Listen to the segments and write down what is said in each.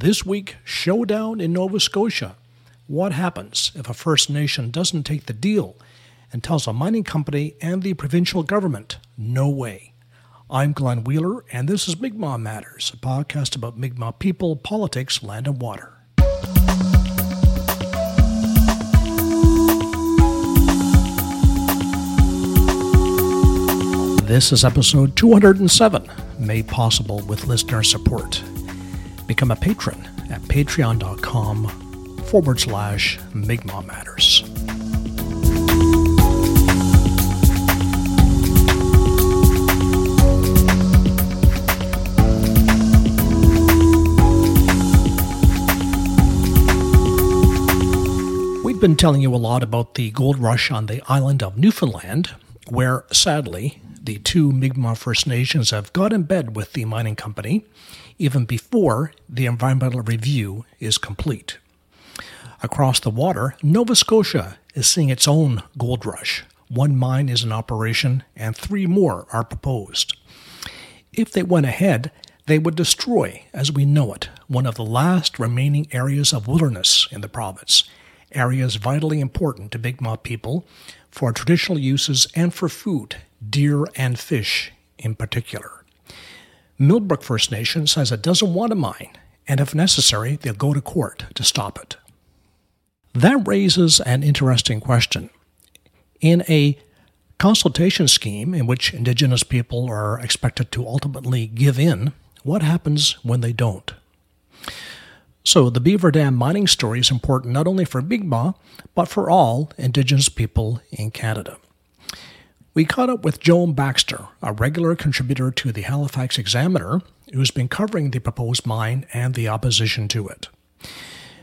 This week, showdown in Nova Scotia. What happens if a First Nation doesn't take the deal and tells a mining company and the provincial government, no way? I'm Glenn Wheeler, and this is Mi'kmaq Matters, a podcast about Mi'kmaq people, politics, land, and water. This is episode 207, made possible with listener support. Become a patron at patreon.com forward slash Mi'kmaq Matters. We've been telling you a lot about the gold rush on the island of Newfoundland, where sadly the two Mi'kmaq First Nations have got in bed with the mining company even before the environmental review is complete. Across the water, Nova Scotia is seeing its own gold rush. One mine is in operation, and three more are proposed. If they went ahead, they would destroy, as we know it, one of the last remaining areas of wilderness in the province, areas vitally important to Mi'kmaq people for traditional uses and for food deer and fish in particular. Millbrook First Nation says it doesn't want a mine, and if necessary, they'll go to court to stop it. That raises an interesting question. In a consultation scheme in which Indigenous people are expected to ultimately give in, what happens when they don't? So, the Beaver Dam mining story is important not only for Big Mi'kmaq, but for all Indigenous people in Canada. We caught up with Joan Baxter, a regular contributor to the Halifax Examiner, who's been covering the proposed mine and the opposition to it.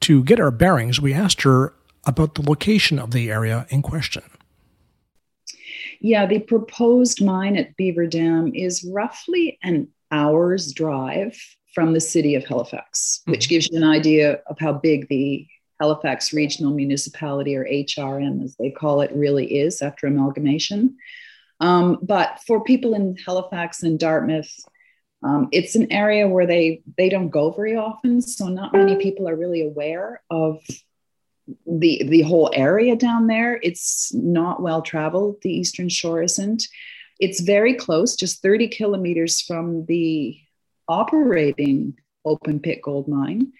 To get our bearings, we asked her about the location of the area in question. Yeah, the proposed mine at Beaver Dam is roughly an hour's drive from the city of Halifax, which hmm. gives you an idea of how big the Halifax Regional Municipality, or HRM as they call it, really is after amalgamation. Um, but for people in Halifax and Dartmouth, um, it's an area where they they don't go very often, so not many people are really aware of the the whole area down there. It's not well traveled. The Eastern Shore isn't. It's very close, just 30 kilometers from the operating open pit gold mine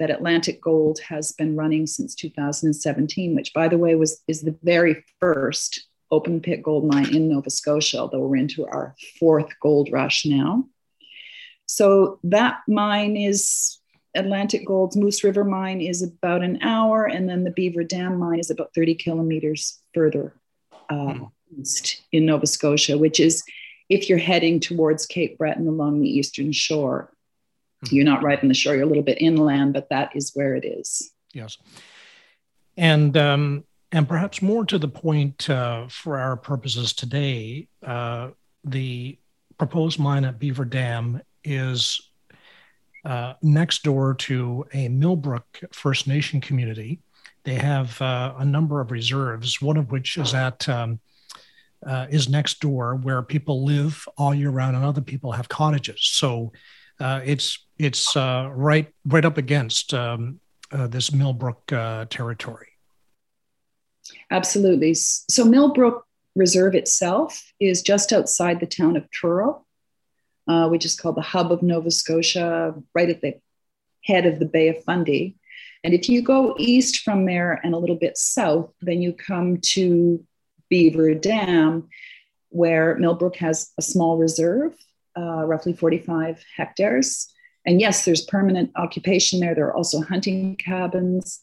that Atlantic Gold has been running since 2017, which, by the way, was is the very first open pit gold mine in Nova Scotia, although we're into our fourth gold rush now. So that mine is Atlantic Gold's Moose River mine is about an hour, and then the Beaver Dam mine is about 30 kilometers further uh, hmm. east in Nova Scotia, which is if you're heading towards Cape Breton along the eastern shore. Mm-hmm. You're not right on the shore, you're a little bit inland, but that is where it is. Yes. And um, and perhaps more to the point uh, for our purposes today, uh, the proposed mine at Beaver Dam is uh, next door to a Millbrook First Nation community. They have uh, a number of reserves, one of which is at um, uh, is next door, where people live all year round, and other people have cottages. So uh, it's it's uh, right right up against um, uh, this Millbrook uh, territory. Absolutely. So Millbrook Reserve itself is just outside the town of Truro, uh, which is called the hub of Nova Scotia, right at the head of the Bay of Fundy. And if you go east from there and a little bit south, then you come to Beaver Dam, where Millbrook has a small reserve uh, roughly 45 hectares. And yes, there's permanent occupation there. There are also hunting cabins.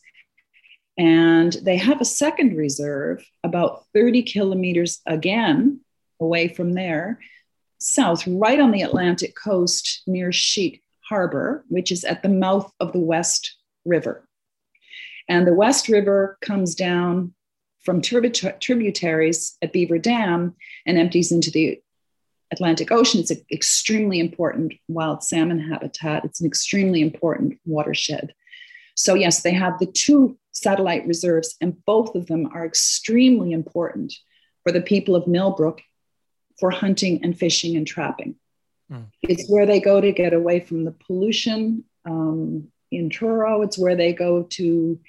And they have a second reserve about 30 kilometers again away from there, south, right on the Atlantic coast near Sheet Harbor, which is at the mouth of the West River. And the West River comes down from tributaries at Beaver Dam and empties into the Atlantic Ocean. It's an extremely important wild salmon habitat. It's an extremely important watershed. So, yes, they have the two satellite reserves, and both of them are extremely important for the people of Millbrook for hunting and fishing and trapping. Mm. It's where they go to get away from the pollution um, in Truro. It's where they go to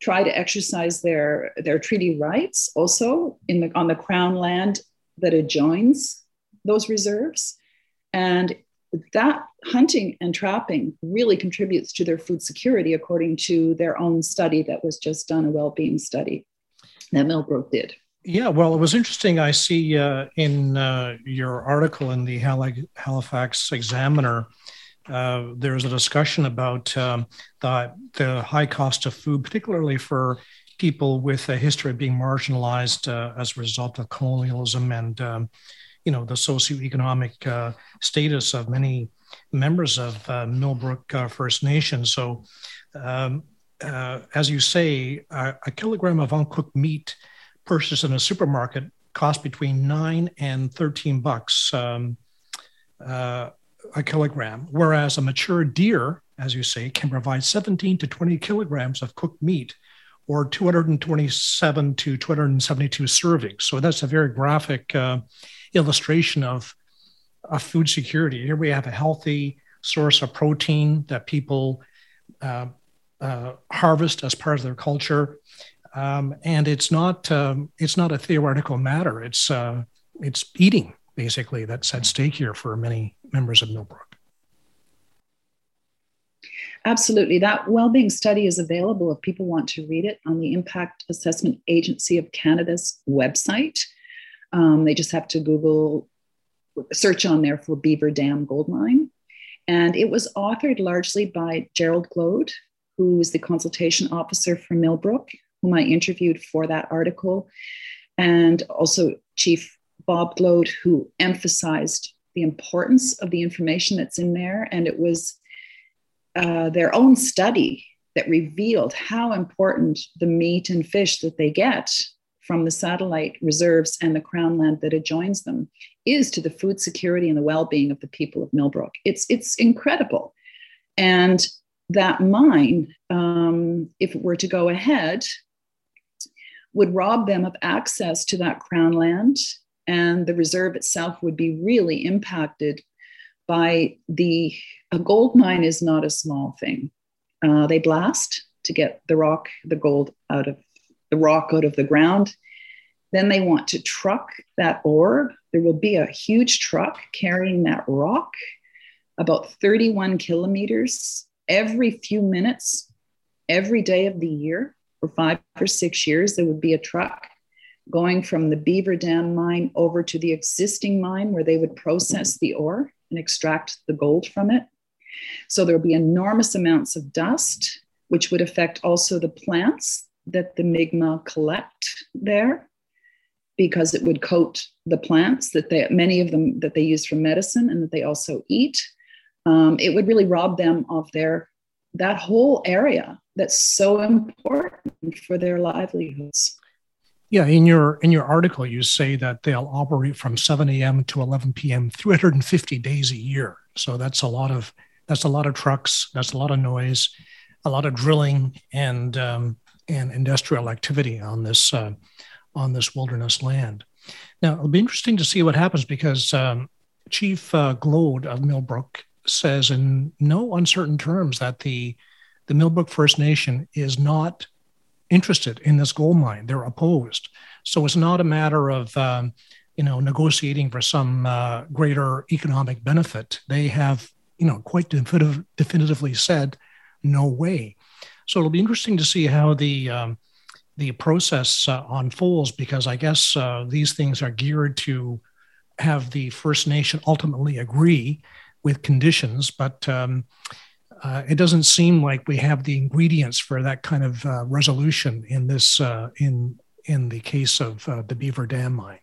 try to exercise their their treaty rights also in the on the crown land that adjoins those reserves. And that hunting and trapping really contributes to their food security according to their own study that was just done a well-being study that millbrook did. Yeah well it was interesting. I see uh, in uh, your article in the halifax examiner uh, there's a discussion about um, the, the high cost of food, particularly for people with a history of being marginalized uh, as a result of colonialism and um, you know the socioeconomic uh, status of many members of uh, Millbrook uh, First Nation. So, um, uh, as you say, a, kilogram of uncooked meat purchased in a supermarket costs between nine and thirteen bucks. Um, a kilogram, whereas a mature deer, as you say, can provide 17 to 20 kilograms of cooked meat or 227 to 272 servings. So that's a very graphic uh, illustration of, of food security. Here we have a healthy source of protein that people uh, uh, harvest as part of their culture. Um, and it's not um, it's not a theoretical matter. It's uh, it's eating basically that's at stake here for many members of Millbrook. Absolutely. That well-being study is available if people want to read it on the Impact Assessment Agency of Canada's website. Um, they just have to Google, search on there for Beaver Dam Gold Mine. And it was authored largely by Gerald Glode, who is the consultation officer for Millbrook, whom I interviewed for that article, and also Chief Bob Glode, who emphasized the importance of the information that's in there. And it was uh, their own study that revealed how important the meat and fish that they get from the satellite reserves and the crown land that adjoins them is to the food security and the well-being of the people of Millbrook. It's it's incredible, and that mine, um, if it were to go ahead, would rob them of access to that crown land and the reserve itself would be really impacted by the a gold mine is not a small thing uh, they blast to get the rock the gold out of the rock out of the ground. Then they want to truck that ore there will be a huge truck carrying that rock about 31 kilometers every few minutes every day of the year for five or six years. There would be a truck going from the Beaver Dam mine over to the existing mine where they would process the ore and extract the gold from it. So there'll be enormous amounts of dust, which would affect also the plants that the Mi'kmaq collect there, because it would coat the plants that they, many of them that they use for medicine and that they also eat. Um, it would really rob them of their that whole area that's so important for their livelihoods. Yeah, in your in your article, you say that they'll operate from 7 a.m. to 11 p.m. 350 days a year. So that's a lot of that's a lot of trucks. That's a lot of noise, a lot of drilling and um, and industrial activity on this uh, on this wilderness land. Now it'll be interesting to see what happens because um, Chief uh, Glode of Millbrook says in no uncertain terms that the the Millbrook First Nation is not interested in this gold mine. They're opposed. So it's not a matter of um, you know negotiating for some uh, greater economic benefit. They have you know quite definitive, definitively said no way. So it'll be interesting to see how the um, the process uh, unfolds because I guess uh, these things are geared to have the First Nation ultimately agree with conditions, but um, uh, it doesn't seem like we have the ingredients for that kind of uh, resolution in this uh, in in the case of uh, the Beaver Dam mine.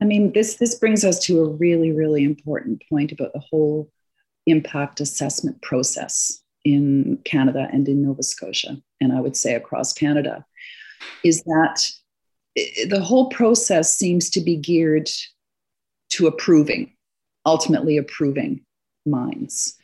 I mean, this this brings us to a really really important point about the whole impact assessment process in Canada and in Nova Scotia, and I would say across Canada, is that the whole process seems to be geared to approving, ultimately approving mines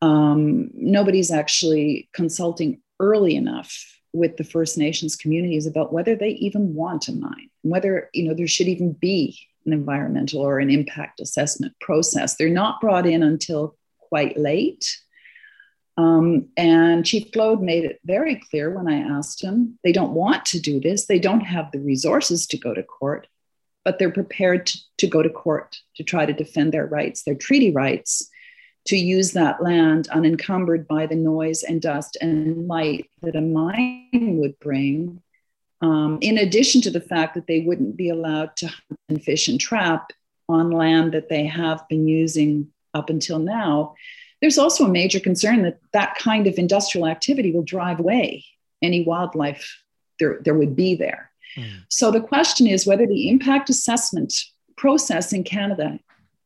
um, nobody's actually consulting early enough with the First Nations communities about whether they even want a mine, whether you know there should even be an environmental or an impact assessment process. They're not brought in until quite late. Um, and Chief Glode made it very clear when I asked him they don't want to do this, they don't have the resources to go to court, but they're prepared to, to go to court to try to defend their rights, their treaty rights, to use that land unencumbered by the noise and dust and light that a mine would bring. Um, in addition to the fact that they wouldn't be allowed to hunt and fish and trap on land that they have been using up until now there's also a major concern that that kind of industrial activity will drive away any wildlife there, there would be there. Mm. So the question is whether the impact assessment process in Canada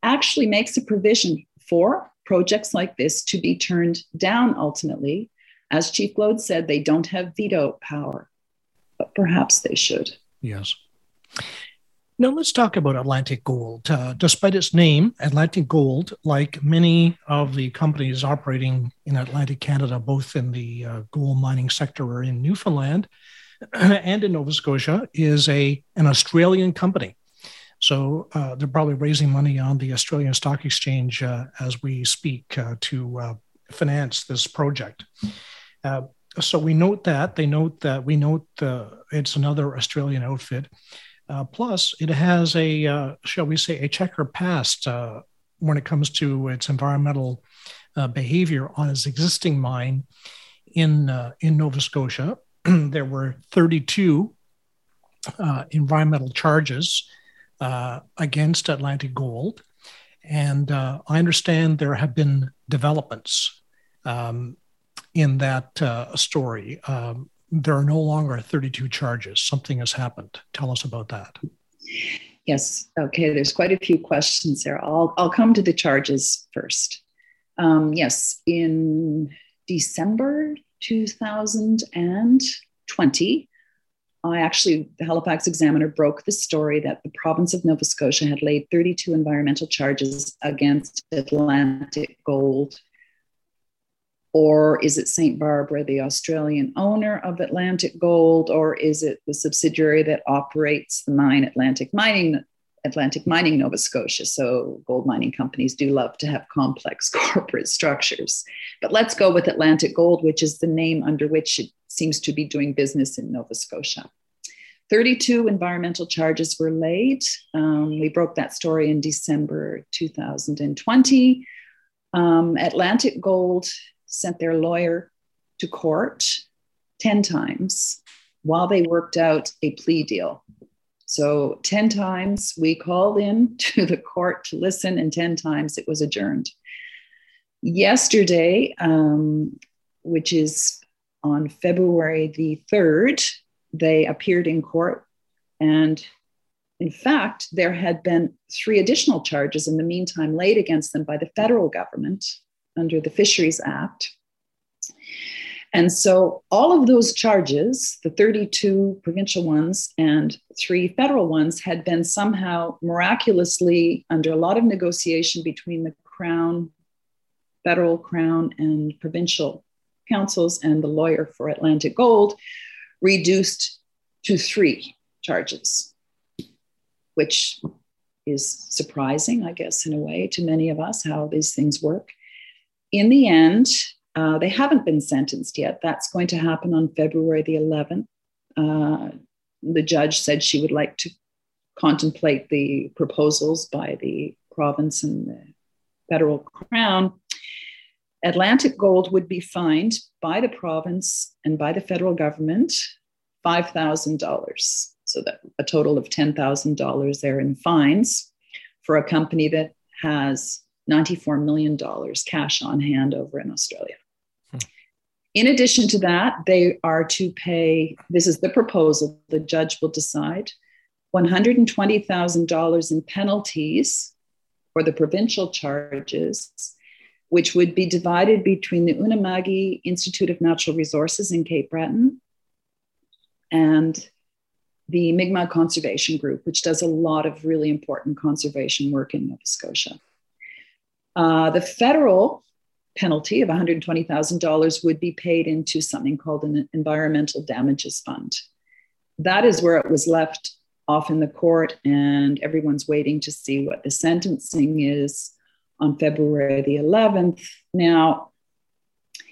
actually makes a provision for projects like this to be turned down ultimately. As Chief Glode said, they don't have veto power, but perhaps they should. Yes. Now let's talk about Atlantic Gold. Uh, despite its name, Atlantic Gold, like many of the companies operating in Atlantic Canada, both in the uh, gold mining sector or in Newfoundland and in Nova Scotia, is a an Australian company. So uh, they're probably raising money on the Australian Stock Exchange uh, as we speak uh, to uh, finance this project. so we note that they note that we note that it's another Australian outfit. Uh, plus, it has a, uh, shall we say, a checker past uh, when it comes to its environmental uh, behavior on its existing mine in, uh, in Nova Scotia. there were 32 uh, environmental charges against Atlantic Gold. And I understand there have been developments um, in that story. Um, there are no longer 32 charges. Something has happened. Tell us about that. Yes. Okay. There's quite a few questions there. I'll, I'll come to the charges first. Um, yes. In December 2020, I actually, the Halifax Examiner broke the story that the province of Nova Scotia had laid 32 environmental charges against Atlantic Gold or is it St. Barbara, the Australian owner of Atlantic Gold? Or is it the subsidiary that operates the mine, Atlantic Mining, Atlantic Mining Nova Scotia? So gold mining companies do love to have complex corporate structures. But let's go with Atlantic Gold, which is the name under which it seems to be doing business in Nova Scotia. 32 environmental charges were laid. Um, we broke that story in December 2020. Um, Atlantic Gold sent their lawyer to court 10 times while they worked out a plea deal. So 10 times we called in to the court to listen, and 10 times it was adjourned. Yesterday, um, which is on February the 3rd, they appeared in court. And in fact, there had been three additional charges in the meantime laid against them by the federal government under the Fisheries Act. And so all of those charges, the 32 provincial ones and three federal ones, had been somehow miraculously, under a lot of negotiation between the Crown, federal Crown, and provincial counsels and the lawyer for Atlantic Gold, reduced to three charges, which is surprising, I guess, in a way, to many of us, how these things work in the end, uh, they haven't been sentenced yet. That's going to happen on February the 11th. Uh, the judge said she would like to contemplate the proposals by the province and the federal crown. Atlantic Gold would be fined by the province and by the federal government $5,000. So that a total of $10,000 there in fines for a company that has $94 million cash on hand over in Australia. Hmm. In addition to that, they are to pay this is the proposal, the judge will decide $120,000 in penalties for the provincial charges, which would be divided between the Unama'ki Institute of Natural Resources in Cape Breton and the Mi'kmaq Conservation Group, which does a lot of really important conservation work in Nova Scotia. Uh, the federal penalty of $120,000 would be paid into something called an environmental damages fund. That is where it was left off in the court, and everyone's waiting to see what the sentencing is on February the 11th. Now,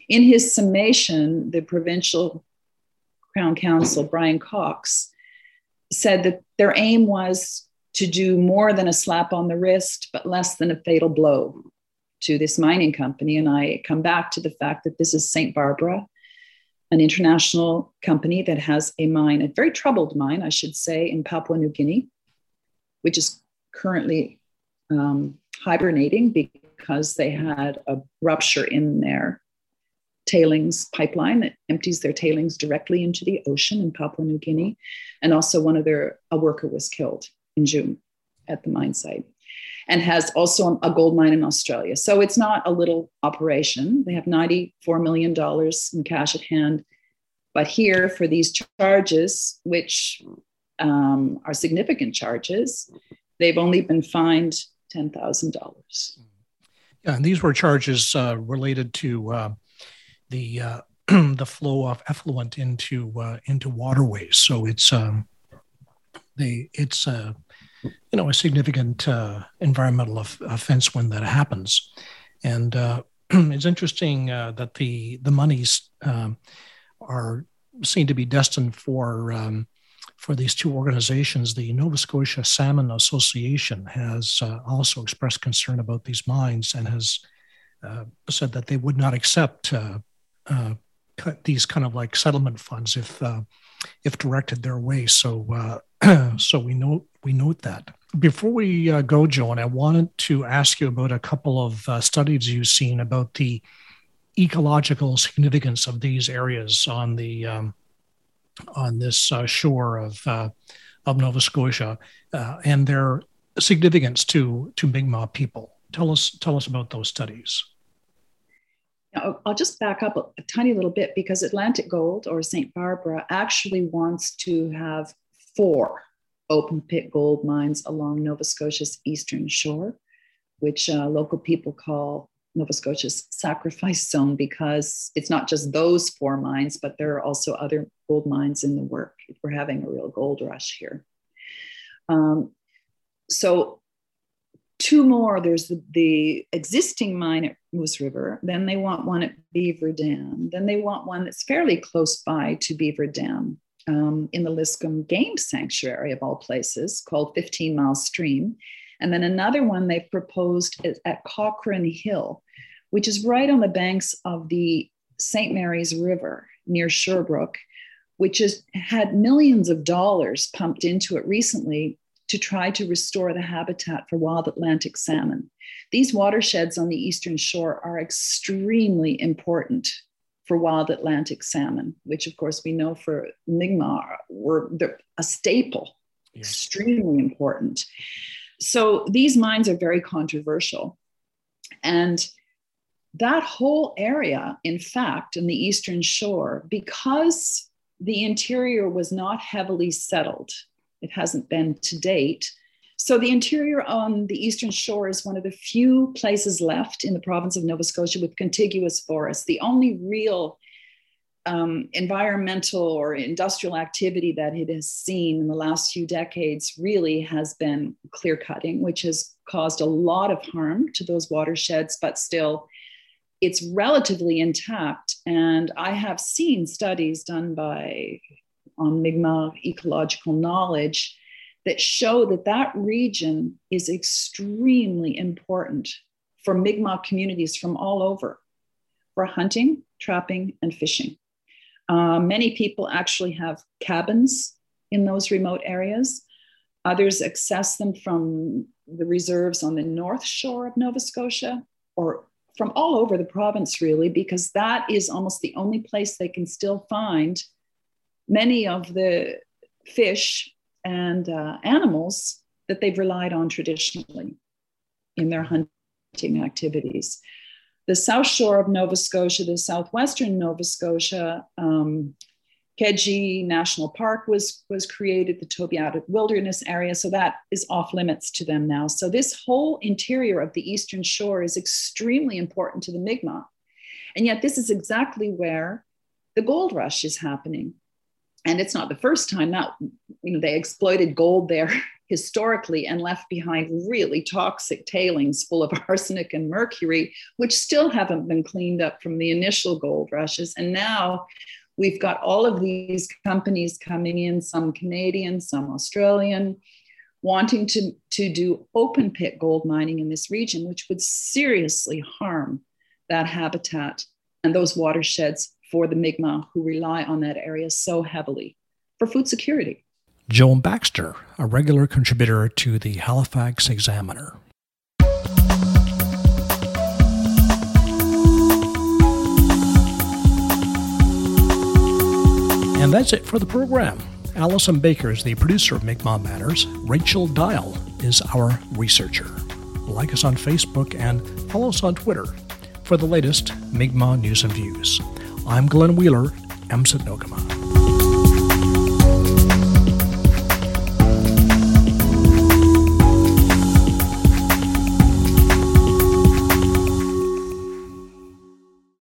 In his summation, the provincial Crown Counsel, Brian Cox, said that their aim was to do more than a slap on the wrist, but less than a fatal blow to this mining company. And I come back to the fact that this is St. Barbara, an international company that has a mine, a very troubled mine, I should say, in Papua New Guinea, which is currently um, hibernating because they had a rupture in their tailings pipeline that empties their tailings directly into the ocean in Papua New Guinea. And also, one of their, a worker was killed in June at the mine site and has also a gold mine in Australia. So it's not a little operation. They have $94 million in cash at hand. But here, for these charges, which um, are significant charges, they've only been fined $10,000. Yeah, and these were charges uh, related to uh, the uh, the flow of effluent into uh, into waterways. So it's um, it's uh, you know a significant uh, environmental offense when that happens, and uh, it's interesting uh, that the the monies um, are seem to be destined for. Um, for these two organizations, the Nova Scotia Salmon Association has uh, also expressed concern about these mines and has uh, said that they would not accept uh, these kind of like settlement funds if if directed their way. So so we note we note that. Before we uh, go, Joan, I wanted to ask you about a couple of uh, studies you've seen about the ecological significance of these areas on the um, on this uh, shore of of Nova Scotia and their significance to to Mi'kmaq people. Tell us tell us about those studies. I'll just back up a, tiny little bit because Atlantic Gold or St. Barbara actually wants to have four open pit gold mines along Nova Scotia's eastern shore, which uh, local people call Nova Scotia's sacrifice zone because it's not just those four mines, but there are also other gold mines in the work. We're having a real gold rush here. Um, so two more. There's the, the, existing mine at Moose River. Then they want one at Beaver Dam. Then they want one that's fairly close by to Beaver Dam um, in the Liscombe Game Sanctuary, of all places, called 15 Mile Stream. And then another one they've proposed at Cochrane Hill, which is right on the banks of the St. Mary's River near Sherbrooke, which has had millions of dollars pumped into it recently to try to restore the habitat for wild Atlantic salmon. These watersheds on the eastern shore are extremely important for wild Atlantic salmon, which of course we know for Mi'kmaq were a staple, yes. extremely important. So these mines are very controversial. And that whole area, in fact, in the eastern shore, because the interior was not heavily settled, it hasn't been to date. So the interior on the eastern shore is one of the few places left in the province of Nova Scotia with contiguous forests. The only real um, environmental or industrial activity that it has seen in the last few decades really has been clear cutting, which has caused a lot of harm to those watersheds, but still it's relatively intact. And I have seen studies done by on Mi'kmaq ecological knowledge that show that that region is extremely important for Mi'kmaq communities from all over for hunting, trapping, and fishing. Uh, many people actually have cabins in those remote areas. Others access them from the reserves on the north shore of Nova Scotia or from all over the province, really, because that is almost the only place they can still find many of the fish and uh, animals that they've relied on traditionally in their hunting activities. The south shore of Nova Scotia, the southwestern Nova Scotia, um, National Park was, was created, the Tobeatic Wilderness Area, so that is off limits to them now. So, this whole interior of the eastern shore is extremely important to the Mi'kmaq. And yet, this is exactly where the gold rush is happening and it's not the first time that you know they exploited gold there historically and left behind really toxic tailings full of arsenic and mercury, which still haven't been cleaned up from the initial gold rushes. And now we've got all of these companies coming in, some Canadian, some Australian, wanting to, to do open pit gold mining in this region, which would seriously harm that habitat and those watersheds for the Mi'kmaq who rely on that area so heavily for food security. Joan Baxter, a regular contributor to the Halifax Examiner. And that's it for the program. Allison Baker is the producer of Mi'kmaq Matters. Rachel Dial is our researcher. Like us on Facebook and follow us on Twitter for the latest Mi'kmaq news and views. I'm Glenn Wheeler, Msit No'kmaq.